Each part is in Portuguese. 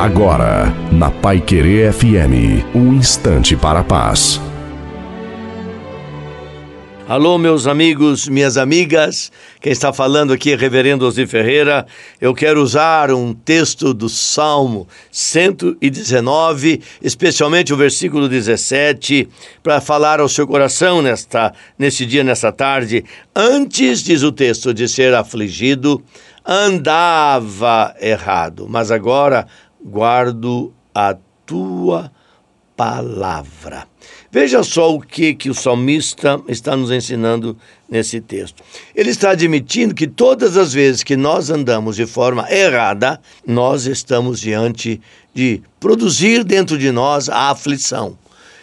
Agora, na Pai Querer FM, um instante para a paz. Alô, meus amigos, minhas amigas. Quem está falando aqui é Reverendo Ozzy Ferreira. Eu quero usar um texto do Salmo 119, especialmente o versículo 17, para falar ao seu coração nesta, neste dia, nesta tarde. Antes, diz o texto, de ser afligido, andava errado, mas agora guardo a tua palavra. Veja só o que, que o salmista está nos ensinando nesse texto. Ele está admitindo que todas as vezes que nós andamos de forma errada, nós estamos diante de produzir dentro de nós a aflição.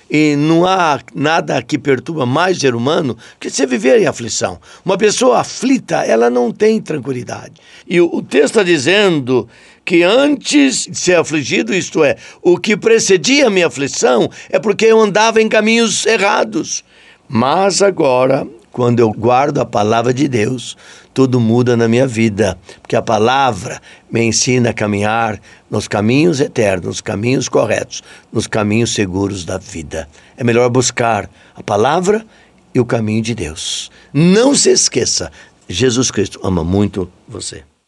E não há nada que perturba mais o ser humano que você viver em aflição. Uma pessoa aflita, ela não tem tranquilidade. E o, o texto está dizendo que antes de ser afligido, isto é, o que precedia a minha aflição, é porque eu andava em caminhos errados. Mas agora, quando eu guardo a palavra de Deus, tudo muda na minha vida, porque a palavra me ensina a caminhar nos caminhos eternos, nos caminhos corretos, nos caminhos seguros da vida. É melhor buscar a palavra e o caminho de Deus. Não se esqueça, Jesus Cristo ama muito você.